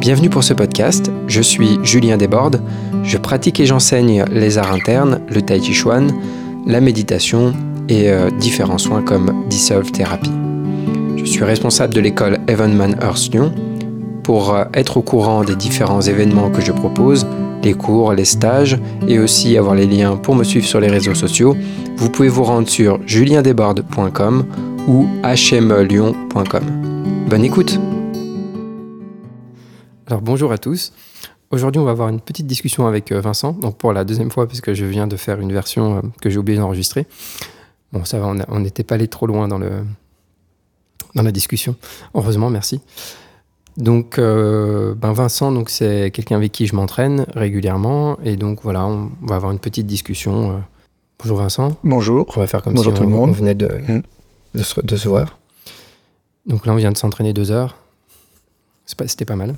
Bienvenue pour ce podcast, je suis Julien Desbordes, je pratique et j'enseigne les arts internes, le tai chi chuan, la méditation et euh, différents soins comme Dissolve Therapy. Je suis responsable de l'école Evenman Earth Lyon. Pour euh, être au courant des différents événements que je propose, les cours, les stages et aussi avoir les liens pour me suivre sur les réseaux sociaux, vous pouvez vous rendre sur juliendesbordes.com ou hmelyon.com. Bonne écoute Alors bonjour à tous. Aujourd'hui, on va avoir une petite discussion avec euh, Vincent, donc pour la deuxième fois, puisque je viens de faire une version euh, que j'ai oublié d'enregistrer. Bon, ça va, on n'était pas allé trop loin dans, le, dans la discussion. Heureusement, merci. Donc, euh, ben Vincent, donc c'est quelqu'un avec qui je m'entraîne régulièrement, et donc voilà, on va avoir une petite discussion. Bonjour Vincent. Bonjour. On va faire comme Bonjour si tout on, le monde. on venait de, Mm. de, se, de se voir. Donc là, on vient de s'entraîner deux heures. C'était pas, mal.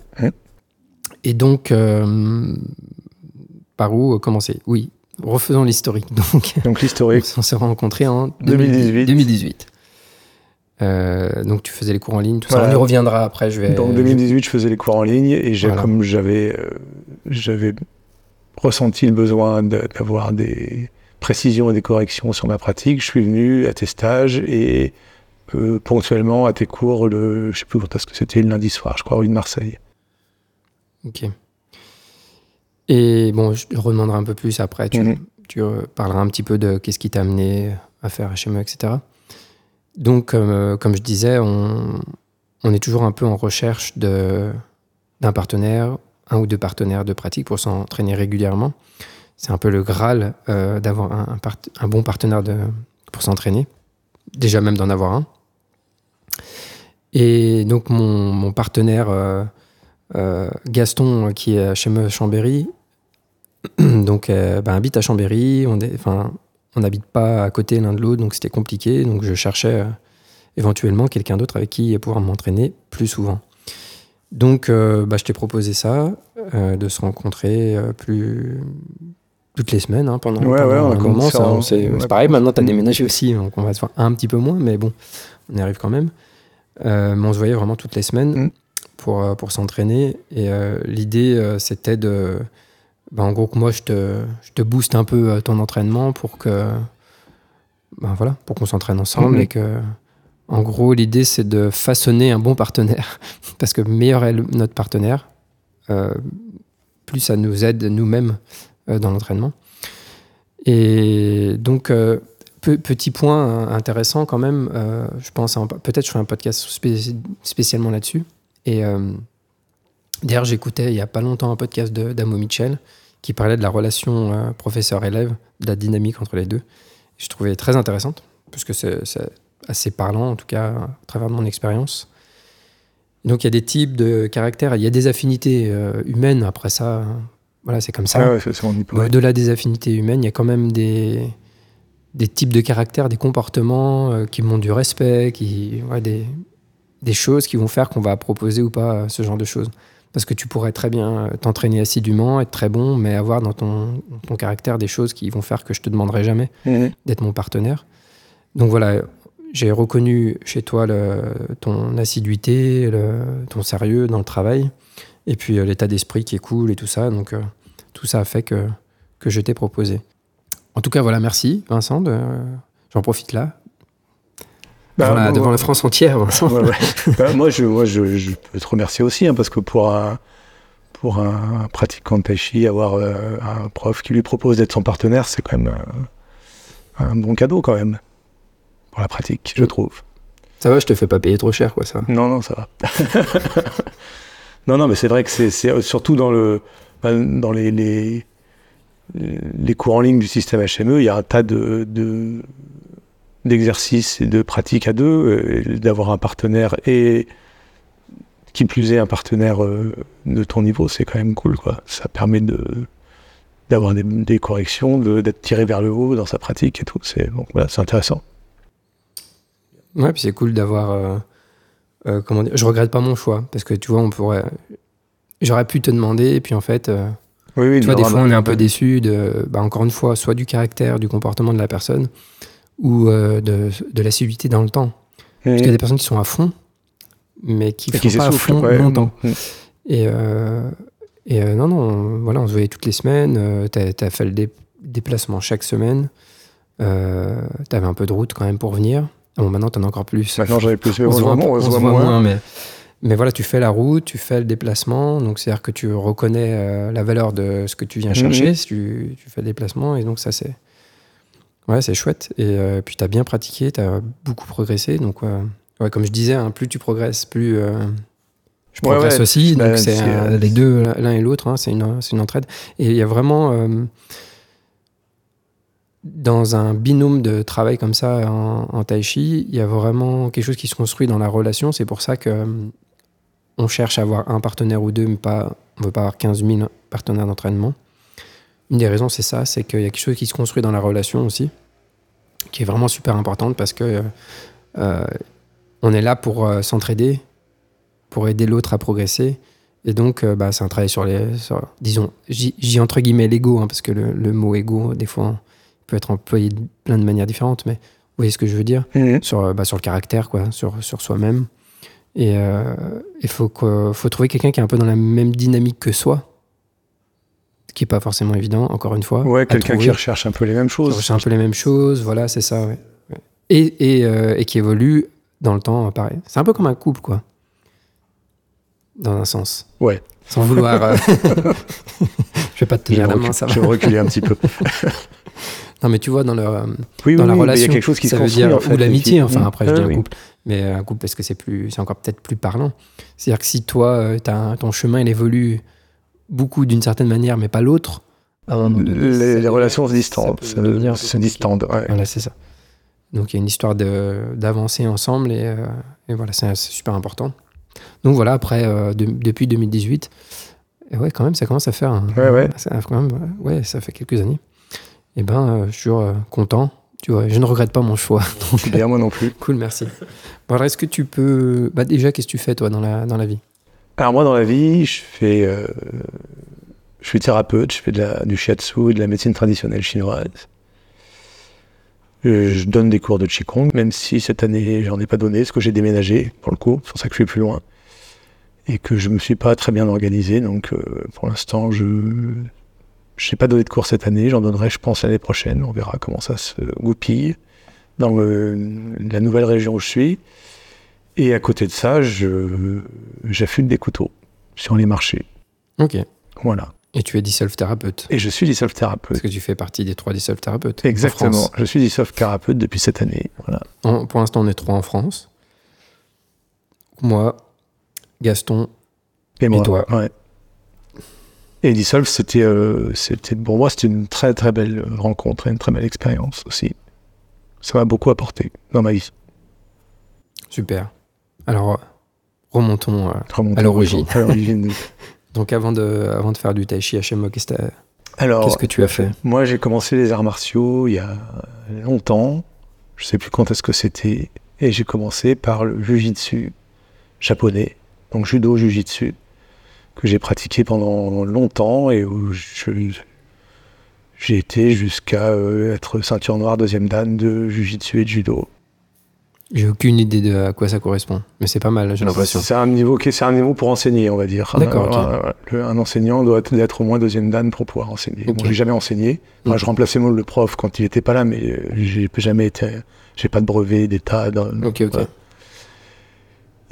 Et donc, euh, par où commencer? Oui, refaisons l'historique. Donc, Donc l'historique, on s'est rencontrés en 2018. 2018. Euh, donc, tu faisais les cours en ligne, tout ça. On y reviendra après. Je vais, donc 2018, je faisais les cours en ligne et Voilà. comme j'avais, euh, j'avais ressenti le besoin de- d'avoir des précisions et des corrections sur ma pratique, je suis venu à tes stages et euh, ponctuellement à tes cours, le, je sais plus quand est-ce que c'était, le lundi soir, je crois, rue de Marseille. Ok. Et bon, je te redemanderai un peu plus après. Tu, Mhm. tu euh, parleras un petit peu de qu'est-ce qui t'a amené à faire HME, etc. Donc, euh, comme je disais, on, on est toujours un peu en recherche d'un partenaire, un ou deux partenaires de pratique pour s'entraîner régulièrement. C'est un peu le Graal euh, d'avoir un, un part- un bon partenaire de, pour s'entraîner. Déjà même d'en avoir un. Et donc, mon, mon partenaire. euh, euh, Gaston, qui est chez me Chambéry, donc euh, bah, habite à Chambéry. On est- enfin, on n'habite pas à côté l'un de l'autre, donc c'était compliqué. Donc je cherchais euh, éventuellement quelqu'un d'autre avec qui pouvoir m'entraîner plus souvent. Donc euh, bah, je t'ai proposé ça, euh, de se rencontrer plus toutes les semaines hein, pendant, Ouais, pendant ouais, on un moment. c'est pareil, maintenant tu as déménagé aussi, donc on va se voir un petit peu moins, mais bon, on y arrive quand même. Euh, mais on se voyait vraiment toutes les semaines Mm. pour, euh, pour s'entraîner. Et euh, l'idée, c'était de. ben, en gros, que moi, je te, je te booste un peu ton entraînement pour que. ben, voilà, pour qu'on s'entraîne ensemble Mhm. et que. En gros, l'idée, c'est de façonner un bon partenaire. Parce que meilleur est le- notre partenaire, euh, plus ça nous aide nous-mêmes euh, dans l'entraînement. Et donc, euh, petit point euh, intéressant quand même, euh, je pense, peut-être je ferai un podcast spé- spécialement là-dessus. Et euh, d'ailleurs, j'écoutais il y a pas longtemps un podcast d'Amo Mitchell qui parlait de la relation euh, professeur-élève, de la dynamique entre les deux. Je trouvais très intéressante, parce que c'est assez parlant, en tout cas, à travers mon expérience. Donc, il y a des types de caractères, il y a des affinités humaines, après ça, hein, voilà, c'est comme ça. Ah ouais, diplôme. Au-delà des affinités humaines, il y a quand même des, des types de caractères, des comportements euh, qui montrent du respect, qui, ouais, des, des choses qui vont faire qu'on va proposer ou pas euh, ce genre de choses. Parce que tu pourrais très bien euh, t'entraîner assidûment, être très bon, mais avoir dans ton, ton caractère des choses qui vont faire que je te demanderai jamais Mhm. d'être mon partenaire. Donc voilà, j'ai reconnu chez toi le- ton assiduité, le- ton sérieux dans le travail, et puis l'état d'esprit qui est cool et tout ça. Donc euh, tout ça a fait que, que je t'ai proposé. En tout cas, voilà, merci Vincent. de- J'en profite là, Bah, devant, la, moi- devant la France entière, Vincent. Bah, moi, je, moi je, je peux te remercier aussi, hein, parce que pour un, pour un pratiquant de tai chi, avoir euh, un prof qui lui propose d'être son partenaire, c'est quand même un, un bon cadeau, quand même, pour la pratique, je trouve. Ça va, je te fais pas payer trop cher, quoi, ça. Non, non, ça va. non, non, mais c'est vrai que c'est euh, surtout dans, le, dans les, les, les cours en ligne du système HME, il y a un tas de, de- d'exercices et de pratiques à deux, euh, d'avoir un partenaire et qui plus est un partenaire euh, de ton niveau, c'est quand même cool. Ça permet d'avoir des, corrections, d'être tiré vers le haut dans sa pratique et tout. C'est intéressant. Ouais, puis c'est cool d'avoir. euh, euh, comment dire Je regrette pas mon choix, parce que tu vois, on pourrait. J'aurais pu te demander, et puis en fait. euh, Oui, oui. Tu vois, des fois, on est un peu déçu de, bah, encore une fois, soit du caractère, du comportement de la personne, ou euh, de, de l'assiduité dans le temps. Parce qu'il y a des personnes qui sont à fond, mais qui Et font qui pas à fond longtemps. Mm. Et, euh, et euh, non, non, voilà, on se voyait toutes les semaines. Euh, t'as as fait le dé- déplacement chaque semaine. Euh, T'avais un peu de route quand même pour venir. Bon, maintenant, t'en as encore plus. Maintenant, j'avais plus. on, on se voit moins, mais, mais voilà, tu fais la route, tu fais le déplacement. Donc, c'est-à-dire que tu reconnais euh, la valeur de ce que tu viens chercher Mhm. si tu, tu fais le déplacement. Et donc, ça, c'est. Ouais, c'est chouette. Et euh, puis, tu as bien pratiqué, tu as beaucoup progressé. Donc, euh, ouais, comme je disais, hein, plus tu progresses, plus. je progresse ouais, aussi. bah, donc, c'est c'est, les deux, l'un et l'autre. hein, c'est une, une entraide. Et il y a vraiment. dans un binôme de travail comme ça en, en tai chi, il y a vraiment quelque chose qui se construit dans la relation. C'est pour ça que on cherche à avoir un partenaire ou deux, mais pas, on veut pas avoir 15 000 partenaires d'entraînement. Une des raisons, c'est ça, c'est qu'il y a quelque chose qui se construit dans la relation aussi, qui est vraiment super importante parce que euh, euh, on est là pour euh, s'entraider, pour aider l'autre à progresser. Et donc, euh, bah, c'est un travail sur les. sur- disons, j'y entre guillemets l'ego, hein, parce que le, le mot ego, des fois, peut être employé de plein de manières différentes, mais vous voyez ce que je veux dire? Sur, euh, bah, sur le caractère, quoi, sur, sur soi-même. Et il faut, que- faut trouver quelqu'un qui est un peu dans la même dynamique que soi, ce qui n'est pas forcément évident, encore une fois. Ouais, quelqu'un qui recherche un peu les mêmes Qui choses. recherche un peu les mêmes choses, voilà, c'est ça, ouais. Ouais. Et, et, euh, et qui évolue dans le temps, euh, pareil. C'est un peu comme un couple, quoi. Dans un sens. Ouais. Sans vouloir. euh, je vais pas te tenir la main, ça va. je vais reculer un petit peu. Non, mais tu vois, dans le. euh, Oui, dans oui, la oui, relation. il y a quelque chose qui ça se veut dire, en fait, ou l'amitié, qui- enfin après je Ah, dis un oui. couple, mais un couple parce que c'est plus, c'est encore peut-être plus parlant. C'est-à-dire que si toi, euh, t'as- ton chemin il évolue beaucoup d'une certaine manière, mais pas l'autre, ça Les, relations se ça distendent. peut Se, distendent. ouais. Voilà, c'est ça. Donc il y a une histoire de- d'avancer ensemble et, euh, et voilà, c'est c'est super important. Donc voilà, après, euh, de- depuis 2018, et ouais, quand même, ça commence à faire. un- Ouais, ouais. ça, quand même, ouais, ça fait quelques années. Et ben, euh, je suis euh, content. Tu vois, je ne regrette pas mon choix. C'est bien, moi non plus. Cool, merci. Bon, alors, est-ce que tu peux. Bah, déjà, qu'est-ce que tu fais, toi, dans la, dans la vie? Alors moi, dans la vie, je fais, euh, je suis thérapeute, je fais de la, du shiatsu et de la médecine traditionnelle chinoise. Je donne des cours de qigong, même si cette année j'en ai pas donné, parce que j'ai déménagé pour le coup, c'est pour ça que je suis plus loin et que je me suis pas très bien organisé. Donc euh, pour l'instant, je je n'ai pas donné de cours cette année, j'en donnerai, je pense, l'année prochaine. On verra comment ça se goupille dans le- la nouvelle région où je suis. Et à côté de ça, j'affûte des couteaux sur les marchés. Ok. Voilà. Et tu es dissolve thérapeute. Et je suis dissolve thérapeute. Parce que tu fais partie des trois dissolve thérapeutes. en Exactement. Je suis dissolve thérapeute depuis cette année. Voilà. En- pour l'instant, on est trois en France. Moi, Gaston. Et, moi, toi Ouais. Et dissolve, c'était, euh, c'était pour moi, c'était une très très belle rencontre et une très belle expérience aussi. Ça m'a beaucoup apporté dans ma vie. Super. Alors, remontons. euh, À l'origine. À l'origine. Donc, avant de, avant de faire du tai chi HMO, qu'est-ce qu'est-ce que tu as fait? Moi, j'ai commencé les arts martiaux il y a longtemps. Je sais plus quand est-ce que c'était. Et j'ai commencé par le jujitsu japonais, donc judo jujitsu, que j'ai pratiqué pendant longtemps et où j'ai été jusqu'à euh, être ceinture noire deuxième dan de jujitsu et de judo. J'ai aucune idée de à quoi ça correspond. Mais c'est pas mal, j'ai l'impression. C'est un niveau qui c'est un niveau pour enseigner, on va dire. D'accord, ok. Euh, un enseignant doit être, au moins deuxième dan pour pouvoir enseigner. Bon, j'ai jamais enseigné. Moi, je remplaçais moi, le prof quand il était pas là, mais euh, j'ai jamais été. J'ai pas de brevet d'état. Ok, ok.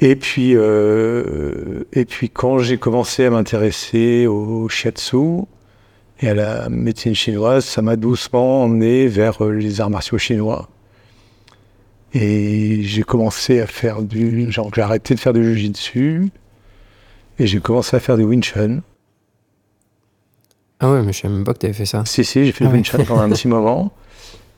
Et puis, euh, et puis quand j'ai commencé à m'intéresser au shiatsu et à la médecine chinoise, ça m'a doucement emmené vers euh, les arts martiaux chinois. Et j'ai commencé à faire du, genre j'ai arrêté de faire du jujitsu et j'ai commencé à faire du Wing Chun. Ah ouais, mais je savais même pas que t'avais fait ça. Si si, j'ai fait Ah du ouais. Wing Chun pendant un petit moment.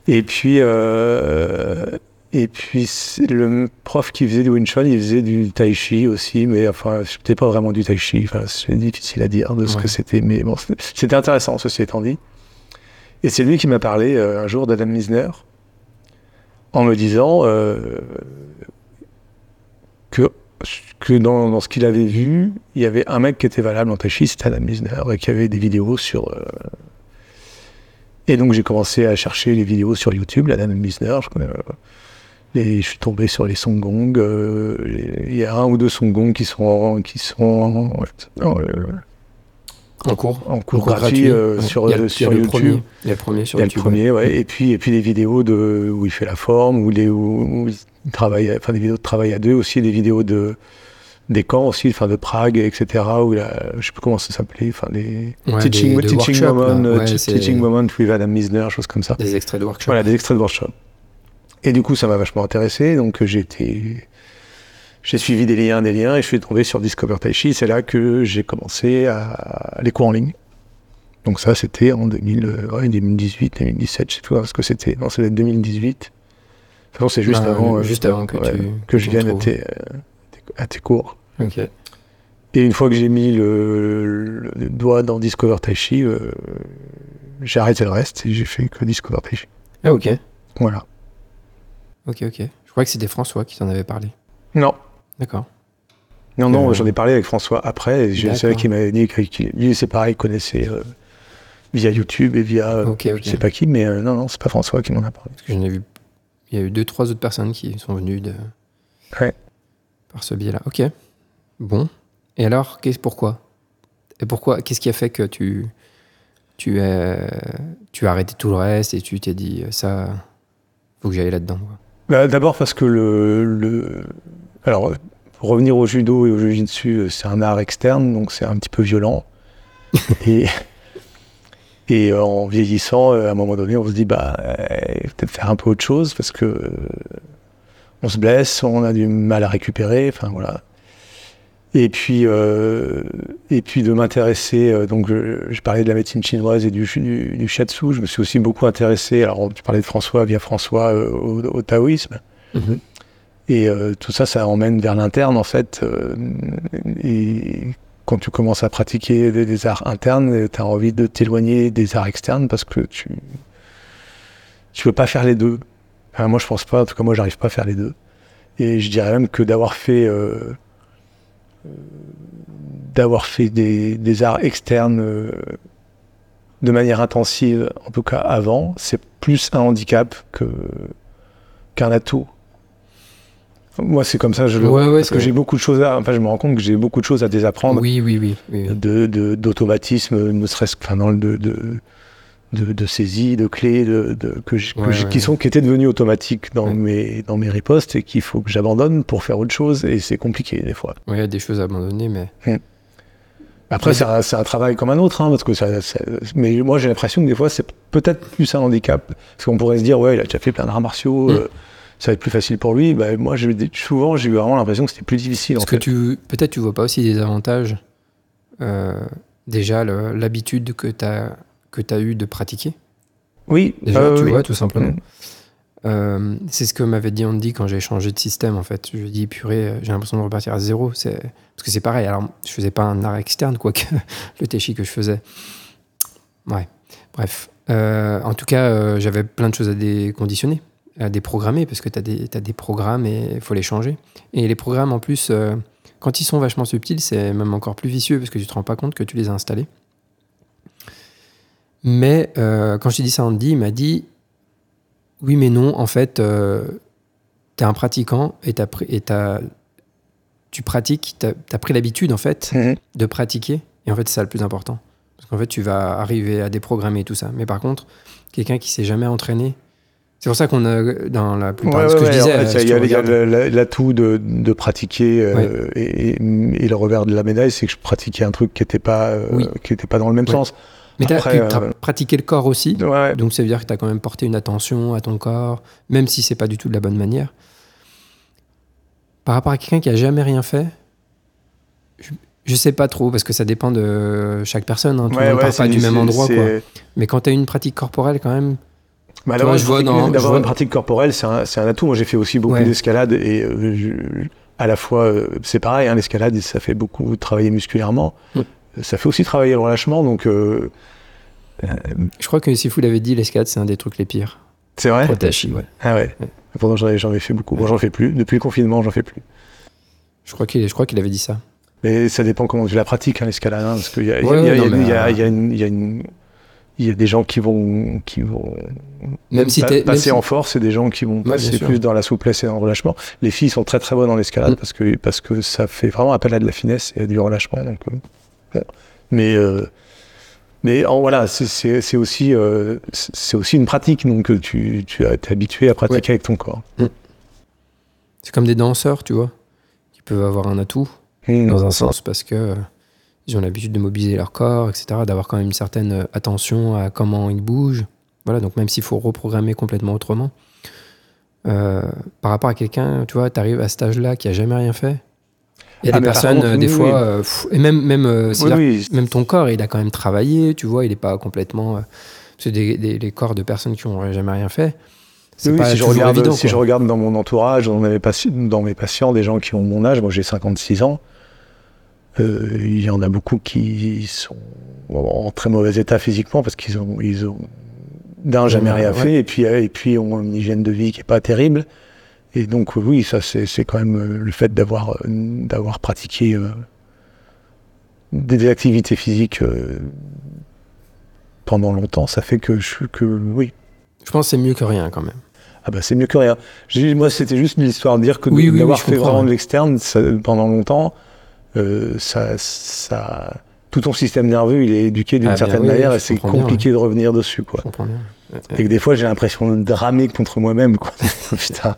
Et puis, euh, et puis le prof qui faisait du Wing Chun, il faisait du Tai Chi aussi, mais enfin, c'était pas vraiment du Tai Chi. Enfin, c'est difficile à dire de ce Ouais. que c'était, mais bon, c'était- intéressant, ceci étant dit. Et c'est lui qui m'a parlé euh, un jour d'Adam Misner, en me disant euh, que, que dans, dans ce qu'il avait vu, il y avait un mec qui était valable en Tai Chi, c'était Adam Misner, et qui avait des vidéos sur. euh, et donc j'ai commencé à chercher les vidéos sur YouTube, l'Adam Misner. Je connais, Et je suis tombé sur les Songgong. euh, Il y a un ou deux Songgong qui sont, qui sont en, En cours. en cours En cours gratuit, euh, ouais. sur, Il y a le- sur il y a le YouTube. premier. Il y a le premier sur Il y a le YouTube. premier, ouais. ouais. Et puis, et puis des vidéos de, où il fait la forme, où, les, où, où il travaille, enfin des vidéos de travail à deux aussi, des vidéos de des camps aussi, enfin de Prague, etc. Où il a, je sais plus comment ça s'appelait, enfin des Ouais, teaching, des- de teaching workshops, moment, euh, Ouais, teaching moment with Adam Misner, choses comme ça. Des extraits de workshop. Voilà, des extraits de workshop. Et du coup, ça m'a vachement intéressé, donc euh, j'ai été, j'ai suivi des liens, des liens, et je suis tombé sur Discover Tai Chi. C'est là que j'ai commencé à les cours en ligne. Donc ça, c'était en 2000, euh, ouais, 2018, 2017, je sais plus ce que c'était. Non, c'était 2018. De toute façon, c'est juste Bah, avant, euh, avant que ouais, tu- que je vienne à tes, euh, à tes cours. Ok. Et une fois que j'ai mis le, le doigt dans Discover Tai Chi, euh, j'ai arrêté le reste et j'ai fait que Discover Tai Chi. Ah, ok. Voilà. Ok, ok. Je crois que c'était François qui t'en avait parlé. Non, D'accord. Non, non, Euh, j'en ai parlé avec François après. et Je savais qu'il m'avait dit que lui, c'est pareil, il connaissait euh, via YouTube et via euh, Ok, ok. je sais pas qui, mais euh, non, non, c'est pas François qui m'en a parlé. Parce que j'en ai vu. Il y a eu deux, trois autres personnes qui sont venues de... Ouais. par ce biais-là. Ok. Bon. Et alors, qu'est-ce pourquoi? Et pourquoi Qu'est-ce qui a fait que tu tu as tu as arrêté tout le reste et tu t'es dit ça faut que j'aille là-dedans. quoi? Bah, D'abord parce que le, le. Alors, pour revenir au judo et au jiu-jitsu, euh, c'est un art externe, donc c'est un petit peu violent. et. Et euh, en vieillissant, euh, à un moment donné, on se dit, bah, peut-être faire un peu autre chose parce que on se blesse, on a du mal à récupérer, enfin voilà. Et puis, euh, et puis de m'intéresser, euh, donc je, je parlais de la médecine chinoise et du, du, du shiatsu, je me suis aussi beaucoup intéressé, alors tu parlais de François, via François, euh, au, au taoïsme. Et euh, tout ça, ça emmène vers l'interne, en fait. euh, et quand tu commences à pratiquer des, des arts internes, tu as envie de t'éloigner des arts externes parce que tu tu peux pas faire les deux. Enfin, moi, je pense pas. En tout cas, moi, j'arrive pas à faire les deux. Et je dirais même que d'avoir fait euh, euh, d'avoir fait des, des arts externes euh, de manière intensive, en tout cas avant, c'est plus un handicap que qu'un atout. Moi, c'est comme ça, je le Ouais, ouais, parce que j'ai beaucoup de choses à. Enfin, je me rends compte que j'ai beaucoup de choses à désapprendre Oui, oui, oui. oui, de- d'automatisme, ne serait-ce que enfin, dans le de, de, de, de saisie, de clés, de, de- que je- que Ouais, je- ouais, qui sont qui étaient devenus automatiques dans Ouais. mes dans mes ripostes et qu'il faut que j'abandonne pour faire autre chose et c'est compliqué des fois. Ouais, il y a des choses à abandonner, mais Après, c'est un, travail comme un autre, hein, parce que ça, ça- mais moi j'ai l'impression que des fois c'est peut-être plus un handicap, parce qu'on pourrait se dire ouais il a déjà fait plein d'arts martiaux, Mm. euh, ça va être plus facile pour lui. Bah, moi souvent j'ai eu vraiment l'impression que c'était plus difficile. Parce en que fait. tu peut-être tu vois pas aussi des avantages. euh, déjà l'habitude que tu as que tu eu de pratiquer. Oui, Déjà, euh, tu oui. vois, tout simplement. Mm. Euh, c'est ce que m'avait dit Andy quand j'ai changé de système en fait. Je lui ai dit purée, euh, j'ai l'impression de repartir à zéro. C'est parce que c'est pareil. Alors je faisais pas un art externe quoique le téchi que je faisais. Ouais. Bref. Euh, en tout cas, euh, j'avais plein de choses à déconditionner, à déprogrammer parce que tu as des t'as des programmes et il faut les changer. Et les programmes en plus, euh, quand ils sont vachement subtils, c'est même encore plus vicieux parce que tu te rends pas compte que tu les as installés. Mais euh, quand j'ai dit ça à Andy, il m'a dit oui, mais non, en fait, euh, tu es un pratiquant et, t'as pris- et tu pratiques, tu as, pris l'habitude, en fait, Mhm. de pratiquer. Et en fait, c'est ça le plus important. Parce qu'en fait, tu vas arriver à déprogrammer tout ça. Mais par contre, quelqu'un qui s'est jamais entraîné, c'est pour ça qu'on a, dans la plupart Ouais, de ce que ouais, je disais, en fait, y y a l'atout de, de pratiquer euh, et, et- et le revers de la médaille, c'est que je pratiquais un truc qui n'était pas, euh, Oui. qui était pas dans le même sens. Mais tu as, euh, pratiqué le corps aussi. Ouais. Donc ça veut dire que tu as quand même porté une attention à ton corps, même si c'est pas du tout de la bonne manière. Par rapport à quelqu'un qui a jamais rien fait, je, je sais pas trop, parce que ça dépend de chaque personne. hein. Tout Ouais, le monde ouais, part pas du même endroit. Quoi. Mais quand tu as une pratique corporelle, quand même, Bah, je vois d'avoir vois- une pratique corporelle, c'est un, atout. Moi, j'ai fait aussi beaucoup Ouais. d'escalade et euh, je- à la fois, euh, c'est pareil, hein, l'escalade, ça fait beaucoup travailler musculairement. Ouais. Ça fait aussi travailler le relâchement, donc euh, je crois que Sifu l'avait dit, l'escalade, c'est un des trucs les pires. c'est vrai. Pour Tachi, ouais. Ah ouais. Ouais. Pourtant, j'en ai, j'en ai fait beaucoup. Bon, j'en fais plus. Depuis le confinement, j'en fais plus. Je crois qu'il je crois qu'il avait dit ça. Mais ça dépend comment tu la pratiques, hein, l'escalade. hein, parce qu'il y a, euh, une- il y a des gens qui vont, qui vont Même si passer même en force et des gens qui vont passer plus dans la souplesse et dans le relâchement. Les filles sont très très bonnes en escalade Mm. parce que parce que ça fait vraiment appel à de la finesse et à du relâchement. Donc, euh. Mais euh, mais en, voilà, c'est- aussi euh, c'est aussi une pratique. Donc euh, tu tu es habitué à pratiquer avec ton corps. C'est comme des danseurs, tu vois, qui peuvent avoir un atout Mm. dans un sens parce que ils ont l'habitude de mobiliser leur corps, etc., d'avoir quand même une certaine attention à comment ils bougent. Voilà, donc même s'il faut reprogrammer complètement autrement, euh, par rapport à quelqu'un, tu vois, tu arrives à cet âge-là qui a jamais rien fait. Il y a Ah, des personnes, contre, euh, des oui, fois, oui. euh, et même, même, euh, Oui, même ton corps, il a quand même travaillé, tu vois, il n'est pas complètement. c'est des, des- les corps de personnes qui n'ont jamais rien fait. Oui, pas si, je regarde, évident. si je regarde dans mon entourage, dans mes, patients, dans mes patients, des gens qui ont mon âge, moi j'ai 56 ans, euh, il y en a beaucoup qui sont en très mauvais état physiquement parce qu'ils ont, ils ont d'un jamais rien ouais. fait et puis, et puis ont une hygiène de vie qui est pas terrible. Et donc oui, ça c'est quand même euh, le fait d'avoir euh, d'avoir pratiqué euh, des activités physiques euh, pendant longtemps, ça fait que je que oui, Je pense que c'est mieux que rien quand même. ah bah c'est mieux que rien. Moi c'était juste une histoire de dire que Oui, d'avoir oui, fait vraiment de l'externe pendant longtemps, euh, ça, ça, tout ton système nerveux il est éduqué d'une Ah, certaine manière et c'est bien, compliqué de revenir dessus quoi. Je comprends bien. Et que des fois j'ai l'impression de dramer contre moi-même. Putain.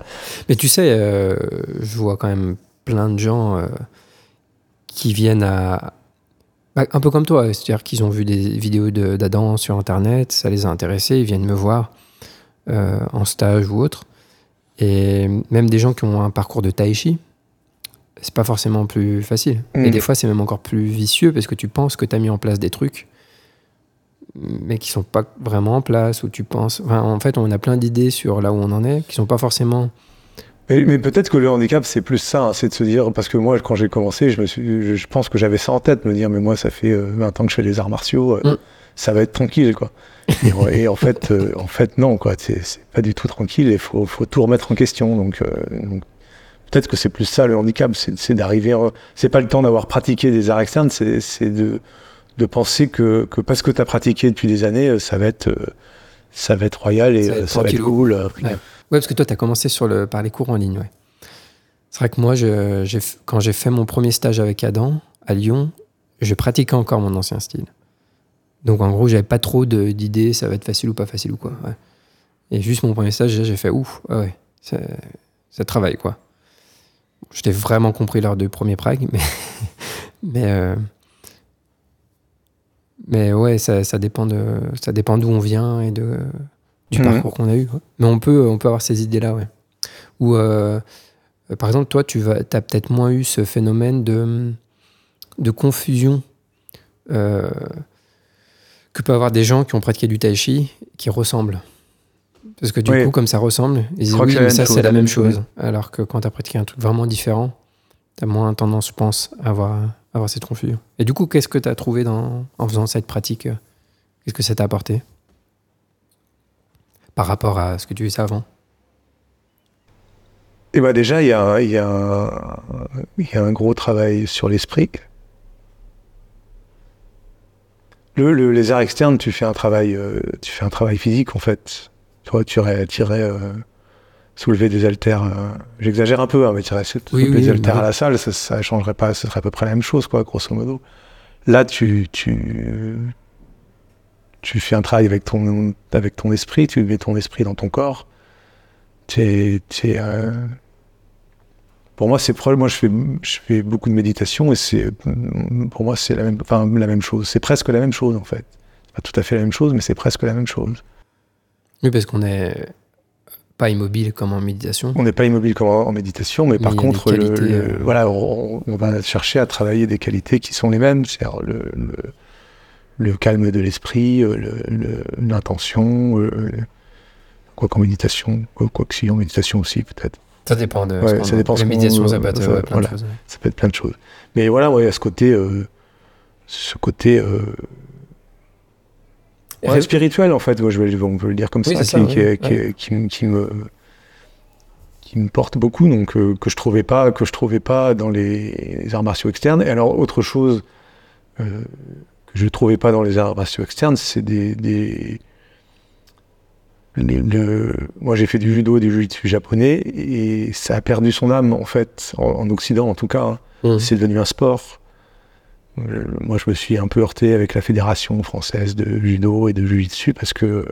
Mais tu sais, euh, je vois quand même plein de gens euh, qui viennent à. bah, un peu comme toi, c'est-à-dire qu'ils ont vu des vidéos de- d'Adam sur Internet, ça les a intéressés, ils viennent me voir euh, en stage ou autre. Et même des gens qui ont un parcours de tai chi, c'est pas forcément plus facile. Et Mm. des fois, c'est même encore plus vicieux parce que tu penses que tu as mis en place des trucs, mais qui sont pas vraiment en place, ou tu penses. enfin, en fait, on a plein d'idées sur là où on en est, qui sont pas forcément. Mais, mais peut-être que le handicap c'est plus ça, hein, c'est de se dire parce que moi quand j'ai commencé, je me suis, je, je pense que j'avais ça en tête, me dire mais moi ça fait euh, 20 ans que je fais des arts martiaux, euh, Mm. ça va être tranquille quoi. Et, en- et en fait, euh, en fait non quoi, c'est pas du tout tranquille, il faut, faut tout remettre en question. Donc, euh, donc, peut-être que c'est plus ça le handicap, c'est d'arriver, c'est pas le temps d'avoir pratiqué des arts externes, c'est de de penser que, que parce que tu as pratiqué depuis des années, euh, ça va être euh, ça va être royal et Ça va être euh, ça va être cool. Ouais. Ouais, parce que toi, tu as commencé sur le, par les cours en ligne. Ouais. C'est vrai que moi, je, quand j'ai fait mon premier stage avec Adam à Lyon, je pratiquais encore mon ancien style. Donc en gros, j'avais pas trop d'idées, ça va être facile ou pas facile ou quoi. ouais. Et juste mon premier stage, j'ai fait ouf, ah ouais, ça, ça travaille quoi. Je l'ai vraiment compris lors du premier Prague, mais, mais, euh, mais ouais, ça, ça dépend de, ça dépend d'où on vient et de, du Mhm. parcours qu'on a eu. ouais. Mais on peut, on peut avoir ces idées-là, ouais. Ou euh, euh, par exemple, toi, tu vas, as peut-être moins eu ce phénomène de, de confusion euh, que peut avoir des gens qui ont pratiqué du tai chi qui ressemblent. Parce que du Oui. coup, comme ça ressemble, ils disent oui, mais ça, c'est la même chose. chose. Alors que quand tu as pratiqué un truc vraiment différent, tu as moins tendance, je pense, à avoir, avoir cette confusion. Et du coup, qu'est-ce que tu as trouvé en faisant cette pratique euh, Qu'est-ce que ça t'a apporté Par rapport à ce que tu faisais avant? Et bah déjà, il y, a un- gros travail sur l'esprit. Le, le- les arts externes, tu fais un travail, euh, tu fais un travail physique en fait. Tu vois, tu tu euh, soulever des haltères. euh, J'exagère un peu, hein, mais tu Oui, oui, des haltères bah à la salle, ça, ça changerait pas, ce serait à peu près la même chose, quoi, grosso modo. Là, tu, tu, tu fais un travail avec ton, avec ton esprit, tu mets ton esprit dans ton corps. Es, euh, pour moi, c'est proche. Moi, je fais, je fais beaucoup de méditation et c'est, pour moi, c'est la même, enfin, la même chose. C'est presque la même chose, en fait. C'est pas tout à fait la même chose, mais c'est presque la même chose. Oui, parce qu'on n'est pas immobile comme en méditation. On n'est pas immobile comme en, méditation, mais, Mais par contre, le- qualités, le- euh, voilà, on, on va chercher à travailler des qualités qui sont les mêmes, c'est-à-dire le, calme de l'esprit, euh, l'intention, euh, quoi qu'en méditation, quoi, quoi que si en méditation aussi, peut-être. Ça dépend de. Ouais, ce qu'on ça dépend La méditation, ça peut être ça- ouais, plein voilà. de choses. ça peut être plein de choses. Mais voilà, ouais, il y a ce côté, euh, ce côté euh, Ré- spirituel en fait, moi, je vais, on peut le dire comme Oui, ça, qui, ça, qui, ouais, qui- ouais. qui me- qui me qui me porte beaucoup, donc euh, que je trouvais pas que je trouvais pas dans les, les arts martiaux externes. Et alors autre chose euh, que je ne trouvais pas dans les arts martiaux externes, c'est des, des le, moi, j'ai fait du judo et du jiu-jitsu japonais et ça a perdu son âme, en fait, en, Occident en tout cas. Hein. Mmh. C'est devenu un sport. Euh, moi, je me suis un peu heurté avec la fédération française de judo et de jiu-jitsu parce que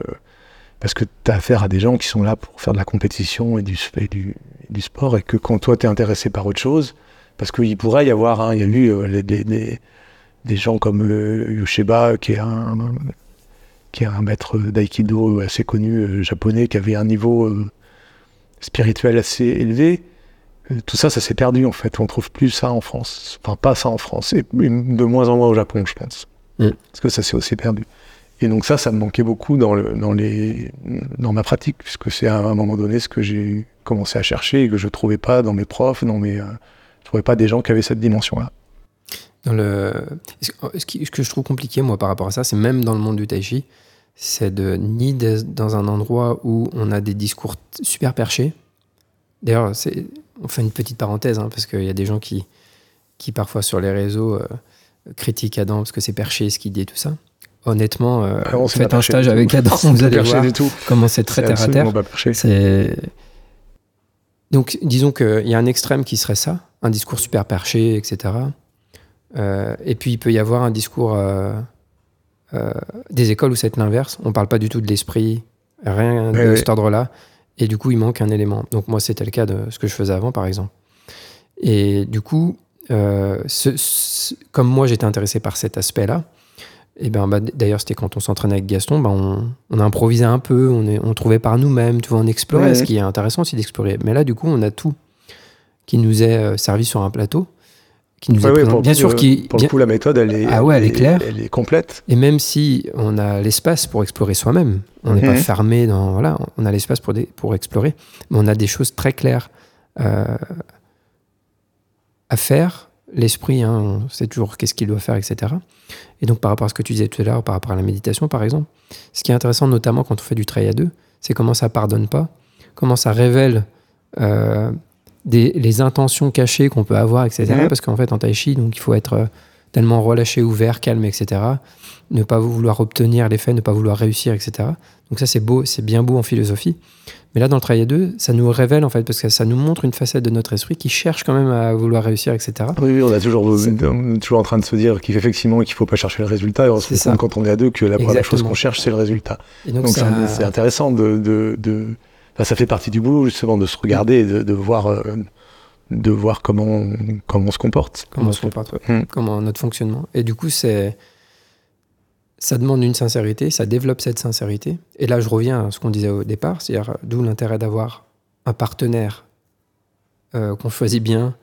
parce que tu as affaire à des gens qui sont là pour faire de la compétition et du, du, du sport et que quand toi, tu es intéressé par autre chose, parce qu'il pourrait y avoir, hein, il y a eu euh, des, des, des, gens comme euh, Yosheba, qui est un, qui est un maître d'aïkido assez connu euh, japonais, qui avait un niveau euh, spirituel assez élevé. Euh, tout ça, ça s'est perdu en fait. On trouve plus ça en France. Enfin, pas ça en France. Et de moins en moins au Japon, je pense. Mm. Parce que ça s'est aussi perdu. Et donc ça, ça me manquait beaucoup dans, le, dans, les, dans ma pratique, puisque c'est à un moment donné ce que j'ai commencé à chercher et que je ne trouvais pas dans mes profs, dans mes, je trouvais pas des gens qui avaient cette dimension-là. Dans le... Ce, que je trouve compliqué, moi, par rapport à ça, c'est même dans le monde du tai chi, c'est de ni dans un endroit où on a des discours super perchés. D'ailleurs, on fait une petite parenthèse, hein, parce qu'il y a des gens qui, qui parfois sur les réseaux euh, critiquent Adam parce que c'est perché ce qu'il dit et tout ça. Honnêtement, euh, ah, faites un stage avec Adam, vous allez voir comment c'est très terre à terre. Donc, disons qu'il y a un extrême qui serait ça, un discours super perché, etc. Euh, et puis, il peut y avoir un discours des écoles où c'est l'inverse. On parle pas du tout de l'esprit, rien de cet ordre-là. Et du coup, il manque un élément. Donc moi, c'était le cas de ce que je faisais avant, par exemple. Et du coup, euh, comme moi, j'étais intéressé par cet aspect-là, et ben, bah, d'ailleurs, c'était quand on s'entraînait avec Gaston, ben, on, on, improvisait un peu, on, est, on trouvait par nous-mêmes, tu vois, on explorait, ce qui est intéressant aussi d'explorer. Mais là, du coup, on a tout qui nous est euh, servi sur un plateau bien sûr, qui pour le coup, la méthode, elle est, ah ouais, elle, est claire, elle est complète. Et même si on a l'espace pour explorer soi-même, on n'est pas mhm. fermé dans voilà, on a l'espace pour pour explorer, mais on a des choses très claires euh, à faire. L'esprit, hein, on sait toujours qu'est-ce qu'il doit faire, etc. Et donc, par rapport à ce que tu disais tout à l'heure, par rapport à la méditation, par exemple, ce qui est intéressant, notamment quand on fait du travail à deux, c'est comment ça pardonne pas, comment ça révèle euh, des, les intentions cachées qu'on peut avoir, etc. Parce qu'en fait, en tai chi, donc, il faut être euh, tellement relâché, ouvert, calme, etc. Ne pas vouloir obtenir l'effet, ne pas vouloir réussir, etc. Donc ça, c'est beau, c'est bien beau en philosophie. Mais là, dans le travail à deux, ça nous révèle, en fait, parce que ça nous montre une facette de notre esprit qui cherche quand même à vouloir réussir, etc. Oui, on, a toujours, est toujours en train de se dire qu'effectivement, qu'il ne faut pas chercher le résultat. Et on se rend compte quand on est à deux que la première chose qu'on cherche, c'est le résultat. donc, c'est intéressant de, de, de ça fait partie du boulot justement de se regarder et de, voir euh, de voir comment comment on se comporte. Comment on se comporte, hmm. comment notre fonctionnement. Et du coup, c'est ça demande une sincérité, ça développe cette sincérité. Et là, je reviens à ce qu'on disait au départ, c'est-à-dire d'où l'intérêt d'avoir un partenaire euh, qu'on choisit bien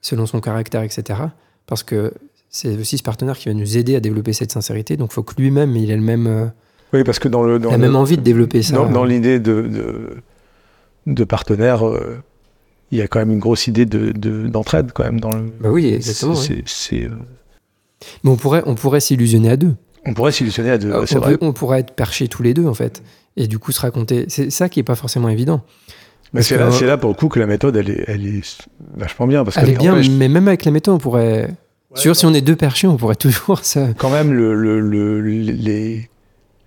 selon son caractère, etc. Parce que c'est aussi ce partenaire qui va nous aider à développer cette sincérité. Donc, il faut que lui-même, il ait le même. Euh, oui, parce que dans le. Dans il a même envie de développer ça. Dans, l'idée de de partenaires, euh, il y a quand même une grosse idée d'entraide de, quand même dans le. Bah oui, exactement. C'est. Euh, Mais on pourrait, on pourrait s'illusionner à deux. On pourrait s'illusionner à deux. Euh, on, vrai. on, pourrait être perchés tous les deux en fait, et du coup se raconter. C'est ça qui est pas forcément évident. Mais c'est là, là, pour le coup que la méthode, elle est, elle est vachement bien. Parce elle est bien, mais même avec la méthode, on pourrait. sûr, si on est deux perchés, on pourrait toujours ça. Quand même, le, le, les,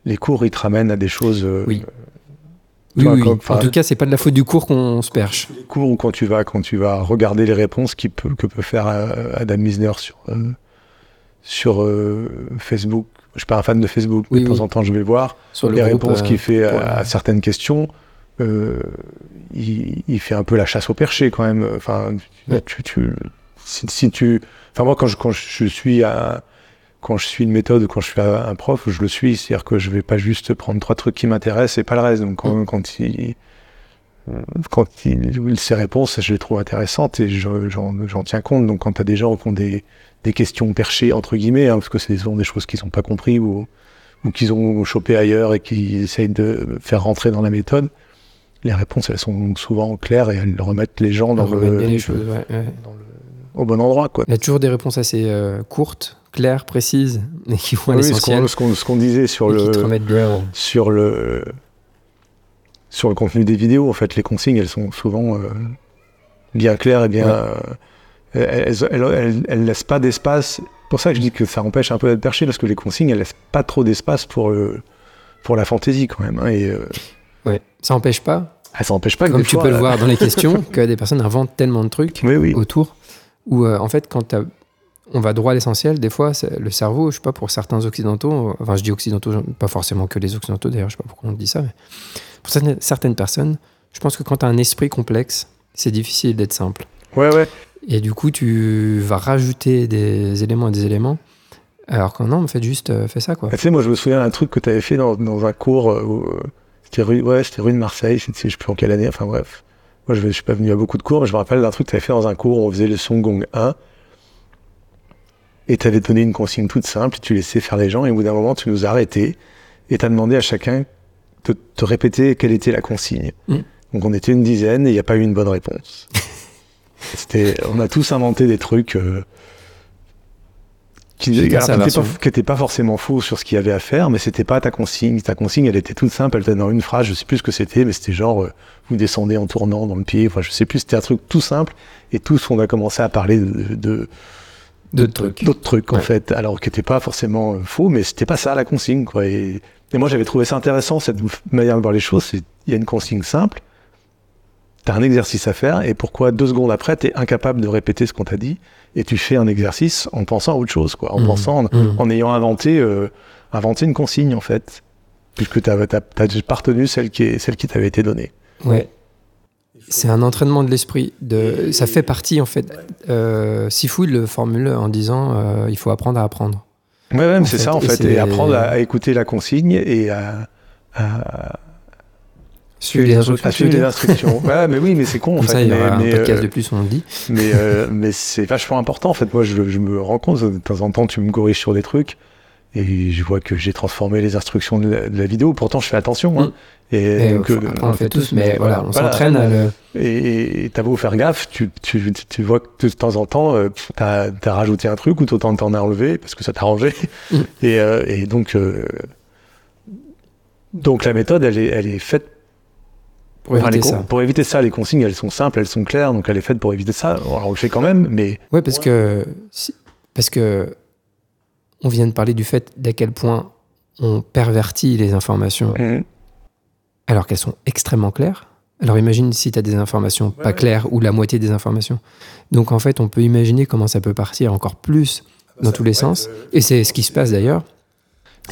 les cours, ils te ramènent à des choses. Oui. Oui, en tout cas, c'est pas de la faute du cours qu'on se perche. Les cours quand tu vas, quand tu vas regarder les réponses qui peut, que peut faire euh, Adam Misner sur, euh, sur euh, Facebook. Je suis pas un fan de Facebook, mais de temps en temps, je vais voir. Sur les réponses qu'il fait à, certaines questions, il, fait un peu la chasse au perché quand même. Enfin, tu, tu, si, tu, enfin moi, quand je, quand je suis à quand je suis une méthode, quand je suis un prof, je le suis. C'est-à-dire que je vais pas juste prendre trois trucs qui m'intéressent et pas le reste. Donc quand, mm. quand il quand il, ses réponses, je les trouve intéressantes et j'en tiens compte. Donc quand tu as des gens qui ont des, des questions perchées, entre guillemets, hein, parce que c'est souvent des choses qu'ils n'ont pas compris ou, ou qu'ils ont chopé ailleurs et qui essayent de faire rentrer dans la méthode, les réponses, elles sont souvent claires et elles remettent les gens dans, le, choses, au bon endroit. Quoi. Il y a toujours des réponses assez euh, courtes claires, précises, mais qui vont à oui, l'essentiel. Ce qu'on disait sur le, sur le sur le contenu des vidéos, en fait, les consignes, elles sont souvent euh, bien claires et bien. Euh, elles, elles, laissent pas d'espace pour ça que je dis que ça empêche un peu d'être perché, parce que les consignes, elles laissent pas trop d'espace pour, euh, pour la fantaisie quand même. hein, et euh, Ouais. Ça n'empêche pas, ah, ça empêche pas que comme tu fois, peux le euh, voir dans les questions, que des personnes inventent tellement de trucs Oui, oui. autour, où en fait, quand t'as- on va droit à l'essentiel, des fois, le cerveau, je sais pas, pour certains occidentaux, enfin, je dis occidentaux, pas forcément que les occidentaux d'ailleurs, je sais pas pourquoi on dit ça, mais pour certaines, personnes, je pense que quand tu as un esprit complexe, c'est difficile d'être simple. Ouais, ouais. Et du coup, tu vas rajouter des éléments et des éléments, alors que non, fait, juste euh, fais ça, quoi. Ah, Tu sais, moi, je me souviens d'un truc que tu avais fait dans, dans un cours. euh, euh, c'était rue, ouais, c'était rue de Marseille. Je sais plus en quelle année. Enfin bref. Moi, je, je suis pas venu à beaucoup de cours, mais je me rappelle d'un truc que tu avais fait dans un cours où on faisait le son gong 1. Et tu avais donné une consigne toute simple, et tu laissais faire les gens, et au bout d'un moment, tu nous as arrêtés, et tu as demandé à chacun de te répéter quelle était la consigne. Mm. Donc on était une dizaine, et il n'y a pas eu une bonne réponse. C'était, on a tous inventé des trucs euh, qui n'étaient pas, forcément faux sur ce qu'il y avait à faire, mais c'était pas ta consigne. Ta consigne, elle était toute simple, elle était dans une phrase, je sais plus ce que c'était, mais c'était genre, euh, vous descendez en tournant dans le pied, enfin je sais plus, c'était un truc tout simple, et tous on a commencé à parler de, de, D'autres trucs. d'autres trucs en Ouais. fait, alors qui n'étaient pas forcément euh, faux, mais c'était pas ça la consigne quoi. Et, et moi j'avais trouvé ça intéressant cette manière de voir les choses. Il y a une consigne simple, t'as un exercice à faire, et pourquoi deux secondes après t'es incapable de répéter ce qu'on t'a dit, et tu fais un exercice en pensant à autre chose quoi, en Mhm. pensant, en, Mhm. en ayant inventé euh, inventé une consigne en fait, puisque t'as t'as t'as pas retenu celle qui est celle qui t'avait été donnée. Ouais. C'est un entraînement de l'esprit. De... Ça fait partie, en fait. Euh, Sifu il le formule en disant euh, il faut apprendre à apprendre. Ouais, ouais, mais c'est ça en fait, et apprendre à, à écouter la consigne et à, à, Suivre les instructions. à suivre les instructions. ouais, mais oui, mais c'est con en Comme fait. ça, il y mais, aura mais, un podcast euh, de plus on le dit. mais, euh, mais c'est vachement important en fait. Moi, je, je me rends compte de temps en temps, tu me corriges sur des trucs et je vois que j'ai transformé les instructions de la, de la vidéo. Pourtant, je fais attention. Hein, et, Et, après, on le fait tous, mais voilà, on voilà. s'entraîne à le. Et t'as beau faire gaffe, tu, tu, tu vois que de temps en temps, euh, t'as as rajouté un truc ou t'en t'en as enlevé parce que ça t'a arrangé. Mm. Et, euh, et donc, euh, donc la méthode, elle est, elle est faite Pour éviter ça. pour éviter ça. Les consignes, elles sont simples, elles sont claires, donc elle est faite pour éviter ça. Alors, on le fait quand même, mais Ouais, parce que. si- Parce que. On vient de parler du fait d'à quel point on pervertit les informations Mhm. alors qu'elles sont extrêmement claires. Alors imagine si tu as des informations pas Ouais. claires ou la moitié des informations. Donc en fait, on peut imaginer comment ça peut partir encore plus dans tous les sens. Et c'est ce qui se passe d'ailleurs.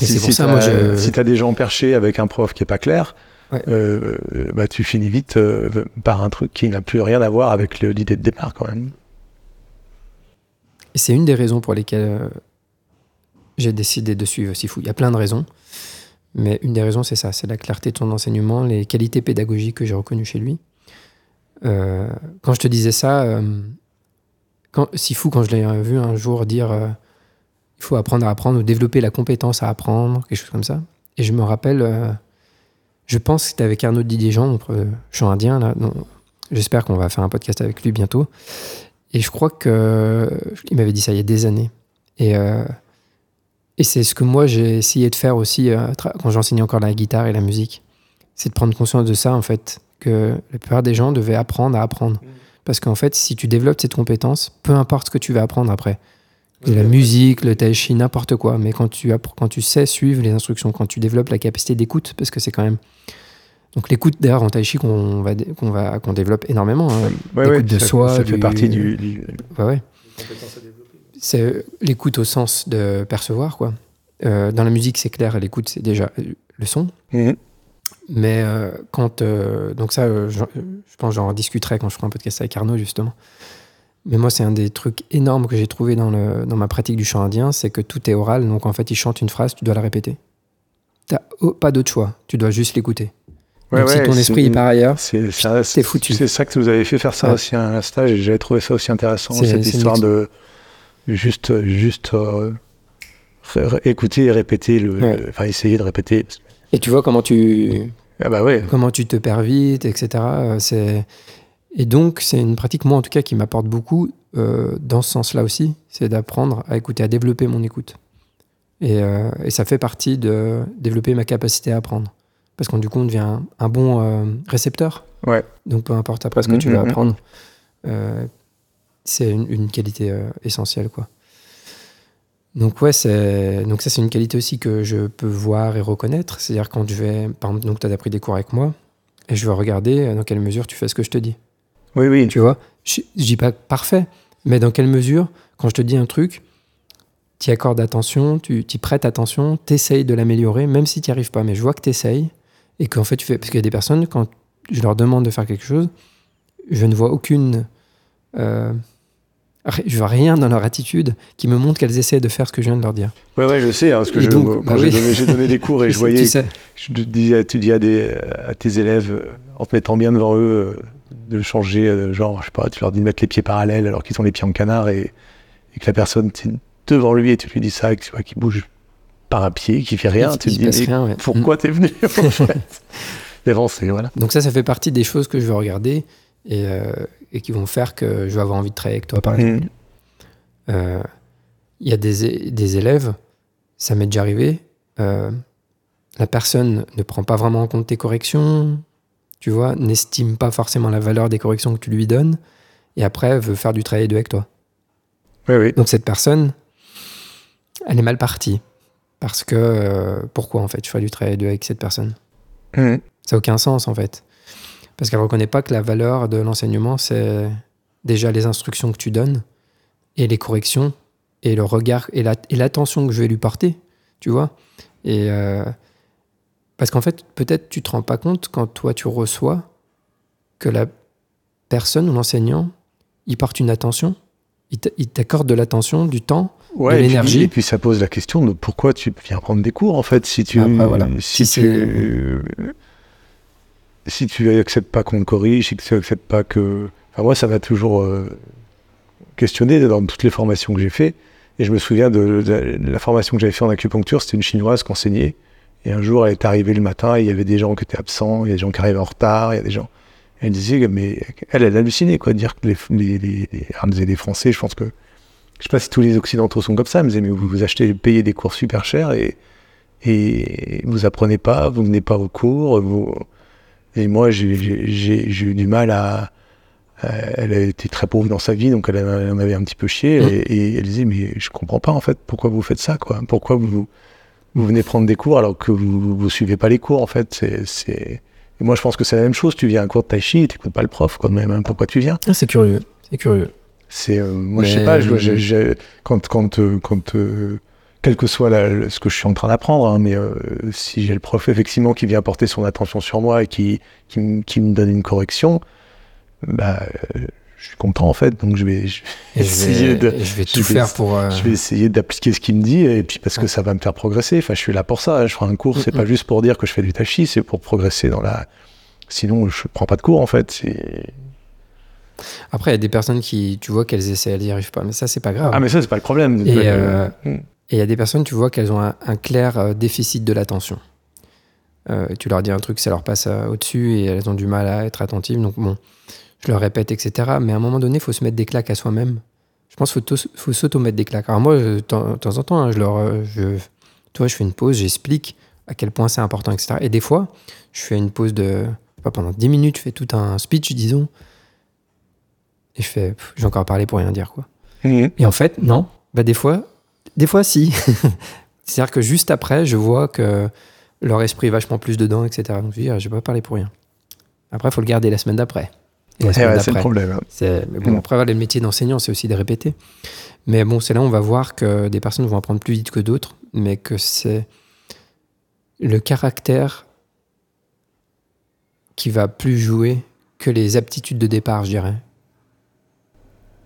Et si, c'est pour si ça, t'as- moi, je. si t'as des gens perchés avec un prof qui est pas clair, Ouais. euh, euh, bah, tu finis vite euh, par un truc qui n'a plus rien à voir avec le- l'idée de départ quand même. Et c'est une des raisons pour lesquelles euh, j'ai décidé de suivre Sifu. Il y a plein de raisons. Mais une des raisons, c'est ça c'est la clarté de son enseignement, les qualités pédagogiques que j'ai reconnues chez lui. Euh, quand je te disais ça, euh, quand, Sifu, quand je l'ai vu un jour dire euh, il faut apprendre à apprendre ou développer la compétence à apprendre, quelque chose comme ça. Et je me rappelle, euh, je pense que c'était avec Arnaud Didier-Jean, notre euh, chant indien. Là, J'espère qu'on va faire un podcast avec lui bientôt. Et je crois que il m'avait dit ça il y a des années. Et, et c'est ce que moi j'ai essayé de faire aussi euh, quand j'enseignais encore la guitare et la musique. C'est de prendre conscience de ça en fait, que la plupart des gens devaient apprendre à apprendre. Parce qu'en fait, si tu développes cette compétence, peu importe ce que tu vas apprendre après, de la musique, le tai chi, n'importe quoi, mais quand tu, quand tu sais suivre les instructions, quand tu développes la capacité d'écoute, parce que c'est quand même. Donc l'écoute d'ailleurs en tai chi qu'on va, qu'on va, qu'on développe énormément. hein. Ouais, L'écoute ouais, de ça, soi, ça fait du- partie du. du- Ouais, ouais. C'est euh, l'écoute au sens de percevoir, quoi. Euh, dans la musique, c'est clair, l'écoute, c'est déjà euh, le son. Mhm. Mais euh, quand. euh, donc, ça, euh, je pense j'en discuterai quand je ferai un podcast avec Arnaud, justement. Mais moi, c'est un des trucs énormes que j'ai trouvé dans, le, dans ma pratique du chant indien, c'est que tout est oral. Donc, en fait, il chante une phrase, tu dois la répéter. T'as oh, pas d'autre choix, tu dois juste l'écouter. Ouais, donc, si ton esprit est par ailleurs, C'est foutu. C'est ça que vous avez fait faire ça Ouais. aussi à un stage et j'avais trouvé ça aussi intéressant cette histoire de juste juste euh, écouter et répéter le, Ouais. enfin essayer de répéter. et tu vois comment tu, Ah bah ouais. comment tu te perds vite, etc. Euh, C'est... Et donc, c'est une pratique, moi en tout cas, qui m'apporte beaucoup euh, dans ce sens-là aussi, c'est d'apprendre à écouter, à développer mon écoute. Et, euh, et ça fait partie de développer ma capacité à apprendre. Parce qu'on du coup, on devient un, un bon récepteur. Ouais. Donc, peu importe après ce que Mhm, tu vas mhm. apprendre, euh, c'est une, une qualité euh, essentielle. Quoi. Donc ouais, c'est donc ça c'est une qualité aussi que je peux voir et reconnaître. C'est-à-dire quand je vais, par exemple, donc tu as pris des cours avec moi et je vais regarder dans quelle mesure tu fais ce que je te dis. Oui, oui. Tu vois, je, je dis pas parfait, mais dans quelle mesure, quand je te dis un truc, tu y accordes attention, tu y prêtes attention, tu essayes de l'améliorer, même si tu n'y arrives pas. Mais je vois que tu essayes et qu'en fait tu fais. Parce qu'il y a des personnes, quand je leur demande de faire quelque chose, je ne vois aucune. Euh, je vois rien dans leur attitude qui me montre qu'elles essaient de faire ce que je viens de leur dire. Ouais, ouais, je sais. Hein, parce que bah oui. j'ai donné, des cours et je Tu voyais. sais. Je tu dis à, des, à tes élèves, euh, en te mettant bien devant eux, euh, de changer, euh, genre, je sais pas, tu leur dis de mettre les pieds parallèles alors qu'ils ont les pieds en canard et, et que la personne, t'es devant lui et tu lui dis ça, et que tu vois qu'il bouge par un pied, qu'il fait rien, tu te dis, rien, ouais. pourquoi t'es venu en fait? Voilà. Donc ça, ça fait partie des choses que je vais regarder et, euh, et qui vont faire que je vais avoir envie de travailler avec toi, par exemple. Mhm. Euh, Il y a des, des élèves, ça m'est déjà arrivé, euh, la personne ne prend pas vraiment en compte tes corrections, tu vois, n'estime pas forcément la valeur des corrections que tu lui donnes, et après veut faire du travail 2 avec toi. Oui, oui. Donc cette personne, elle est mal partie. Parce que, euh, pourquoi en fait je fais du travail 2 avec cette personne? Mhm. Ça n'a aucun sens en fait. Parce qu'elle ne reconnaît pas que la valeur de l'enseignement, c'est déjà les instructions que tu donnes et les corrections et le regard et la- et l'attention que je vais lui porter, tu vois. Et euh, parce qu'en fait, peut-être tu te rends pas compte quand toi tu reçois que la personne ou l'enseignant, il porte une attention, il t'a- il t'accorde de l'attention, du temps, Ouais, de l'énergie. Et puis ça pose la question de pourquoi tu viens prendre des cours en fait si tu Après, voilà. si, Si tu si tu acceptes pas qu'on te corrige, si tu acceptes pas que enfin moi ça m'a toujours euh, questionné dans toutes les formations que j'ai fait et je me souviens de, la formation que j'avais fait en acupuncture, c'était une chinoise qui enseignait et un jour elle est arrivée le matin, il y avait des gens qui étaient absents, il y a des gens qui arrivaient en retard, il y a des gens elle disait mais elle elle hallucinait quoi de dire que les les, les, les, les Français, je pense que je sais pas si tous les Occidentaux sont comme ça, mais vous, vous achetez, payez des cours super chers et, et vous apprenez pas, vous venez pas au cours. Vous... Et moi, j'ai- eu du mal à. Elle a été très pauvre dans sa vie, donc elle, elle m'avait un petit peu chié. Mm. Et, et elle disait, mais je comprends pas en fait, pourquoi vous faites ça, quoi? Pourquoi vous, vous venez prendre des cours alors que vous, vous suivez pas les cours, en fait? C'est c'est- Et moi, je pense que c'est la même chose. Tu viens à un cours de tai chi et t'écoutes pas le prof, quand même. hein. Pourquoi tu viens? Ah, c'est curieux, c'est curieux. c'est euh, moi je Mais- sais pas je- je- je- quand quand euh, quand euh, quel que soit la- ce que je suis en train d'apprendre hein, mais euh, si j'ai le prof effectivement qui vient porter son attention sur moi et qui qui, me- qui me donne une correction bah euh, je suis content en fait donc je vais je, Essayer vais, de- et je vais je tout vais- faire pour. euh, je vais essayer d'appliquer ce qu'il me dit et puis parce que ça va me faire progresser enfin je suis là pour ça hein. je ferai un cours c'est Mm, pas mm. juste pour dire que je fais du tachi c'est pour progresser dans la sinon je prends pas de cours en fait Après, il y a des personnes qui, tu vois, qu'elles essaient, elles n'y arrivent pas. Mais ça, c'est pas grave. ah mais ça c'est pas le problème Et, euh, Et il y a des personnes, tu vois, qu'elles ont un, un clair euh, déficit de l'attention. Euh, tu leur dis un truc, ça leur passe euh, au-dessus et elles ont du mal à être attentives. Donc bon, je leur répète, etc. Mais à un moment donné, il faut se mettre des claques à soi-même. Je pense qu'il faut, s'auto-mettre des claques. Alors moi, de temps en temps, hein, je leur, je, tu vois, je fais une pause, j'explique à quel point c'est important, etc. Et des fois, je fais une pause de, pas pendant 10 minutes, je fais tout un speech, disons. Et je fais, j'ai encore parlé pour rien dire, quoi. mhm. Et en fait, non. Bah, des fois, des fois, si. C'est-à-dire que juste après, je vois que leur esprit est vachement plus dedans, etc. Donc je dis, ah, pas parler pour rien. Après, il faut le garder la semaine d'après. La Eh ouais, c'est le problème hein. C'est- Mais bon, Mm. après, le métier d'enseignant, c'est aussi de répéter. Mais bon, c'est là où on va voir que des personnes vont apprendre plus vite que d'autres, mais que c'est le caractère qui va plus jouer que les aptitudes de départ, je dirais.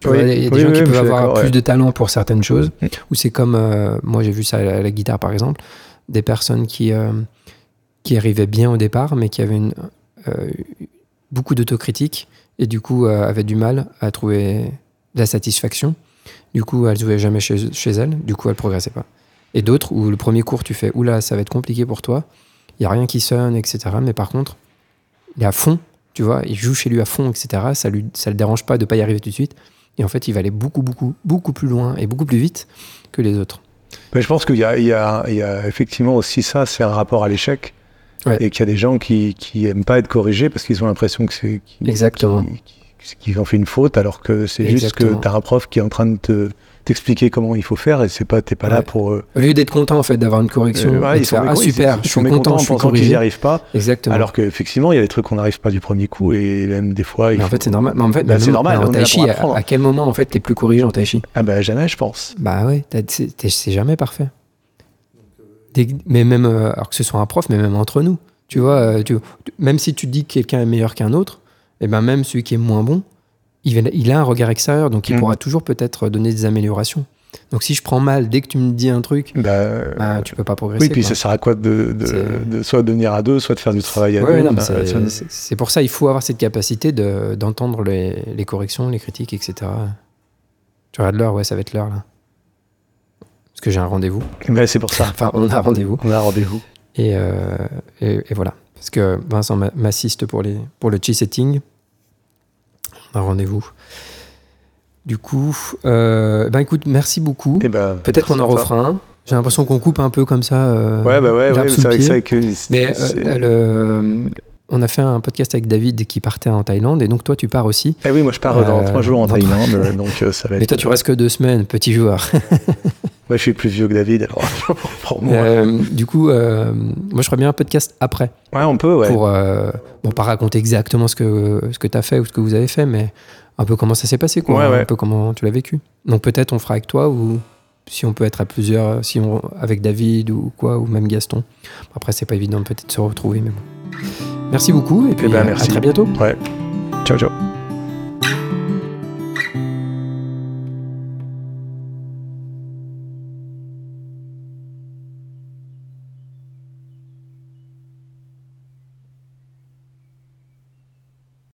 Tu Oui, vois, il y a des oui, gens oui, qui peuvent avoir plus ouais. de talent pour certaines choses, Mm. ou c'est comme, euh, moi j'ai vu ça à la, à la guitare par exemple, des personnes qui, euh, qui arrivaient bien au départ, mais qui avaient une, euh, beaucoup d'autocritique et du coup avaient du mal à trouver de la satisfaction. Du coup, elles jouaient jamais chez, chez elles, du coup elles progressaient pas. Et d'autres où le premier cours tu fais, oula, ça va être compliqué pour toi, il y a rien qui sonne, etc. Mais par contre, il est à fond, tu vois, il joue chez lui à fond, etc. Ça lui, ça le dérange pas de pas y arriver tout de suite. Et en fait, il va aller beaucoup, beaucoup, beaucoup plus loin et beaucoup plus vite que les autres. Mais je pense qu'il y a, y, y effectivement aussi ça, c'est un rapport à l'échec. Ouais. Et qu'il y a des gens qui, qui aiment pas être corrigés parce qu'ils ont l'impression que c'est qu'ils Exactement. qu'ils- qu'ils ont fait une faute alors que c'est juste que tu as un prof qui est en train de te t'expliquer comment il faut faire et c'est pas t'es pas là Ouais. pour euh, Au lieu d'être content en fait d'avoir une correction, euh, de ils sont faire, ah super, ils je suis content, en je suis qu'ils n'y corrigé. arrivent pas Exactement. alors qu'effectivement il y a des trucs qu'on n'arrive pas du premier coup et même des fois mais en faut- fait, c'est normal. Mais en fait, Bah, c'est normal, En on est là tai pour chi, à, quel moment en fait t'es plus corrigé en tai chi ah bah jamais je pense Bah ouais, c'est jamais parfait. Mais même, euh, alors que ce soit un prof, mais même entre nous. Tu vois, euh, tu, même si tu dis que quelqu'un est meilleur qu'un autre, et ben même celui qui est moins bon, il, a un regard extérieur, donc il Mm. pourra toujours peut-être donner des améliorations. Donc si je prends mal, dès que tu me dis un truc, bah, bah, tu peux pas progresser. oui puis quoi. ça sert à quoi de, de, de soit de venir à deux soit de faire du travail à Ouais, deux Bah, c'est- pour ça il faut avoir cette capacité de- d'entendre les, les corrections, les critiques, etc. Tu regardes l'heure, ouais, ça va être l'heure là. Parce que j'ai un rendez-vous. c'est pour ça Enfin, on a un rendez-vous. on a un rendez-vous Et, euh, et, et voilà. Parce que Vincent m'a- m'assiste pour, les, pour le chi setting. On a un rendez-vous. Du coup, euh, ben écoute, merci beaucoup. et bah, Peut-être qu'on en refera un. J'ai l'impression qu'on coupe un peu comme ça. euh, ouais bah ouais, ouais c'est vrai que c'est vrai que Mais euh, le- on a fait un podcast avec David qui partait en Thaïlande et donc toi tu pars aussi. Eh oui, moi je pars dans trois jours en Thaïlande, donc ça va Mais toi tu restes que deux semaines, petit joueur. Moi je suis plus vieux que David, alors pour moi. Euh, du coup, euh, moi je ferais bien un podcast après. Ouais, on peut, ouais. pour euh, bon pas raconter exactement ce que ce que tu as fait ou ce que vous avez fait mais un peu comment ça s'est passé quoi Ouais, ouais. un peu comment tu l'as vécu donc peut-être on fera avec toi ou si on peut être à plusieurs si on avec David ou quoi ou même Gaston après c'est pas évident peut-être de se retrouver mais bon merci beaucoup et puis ben, merci. à très bientôt Ouais. Ciao, ciao.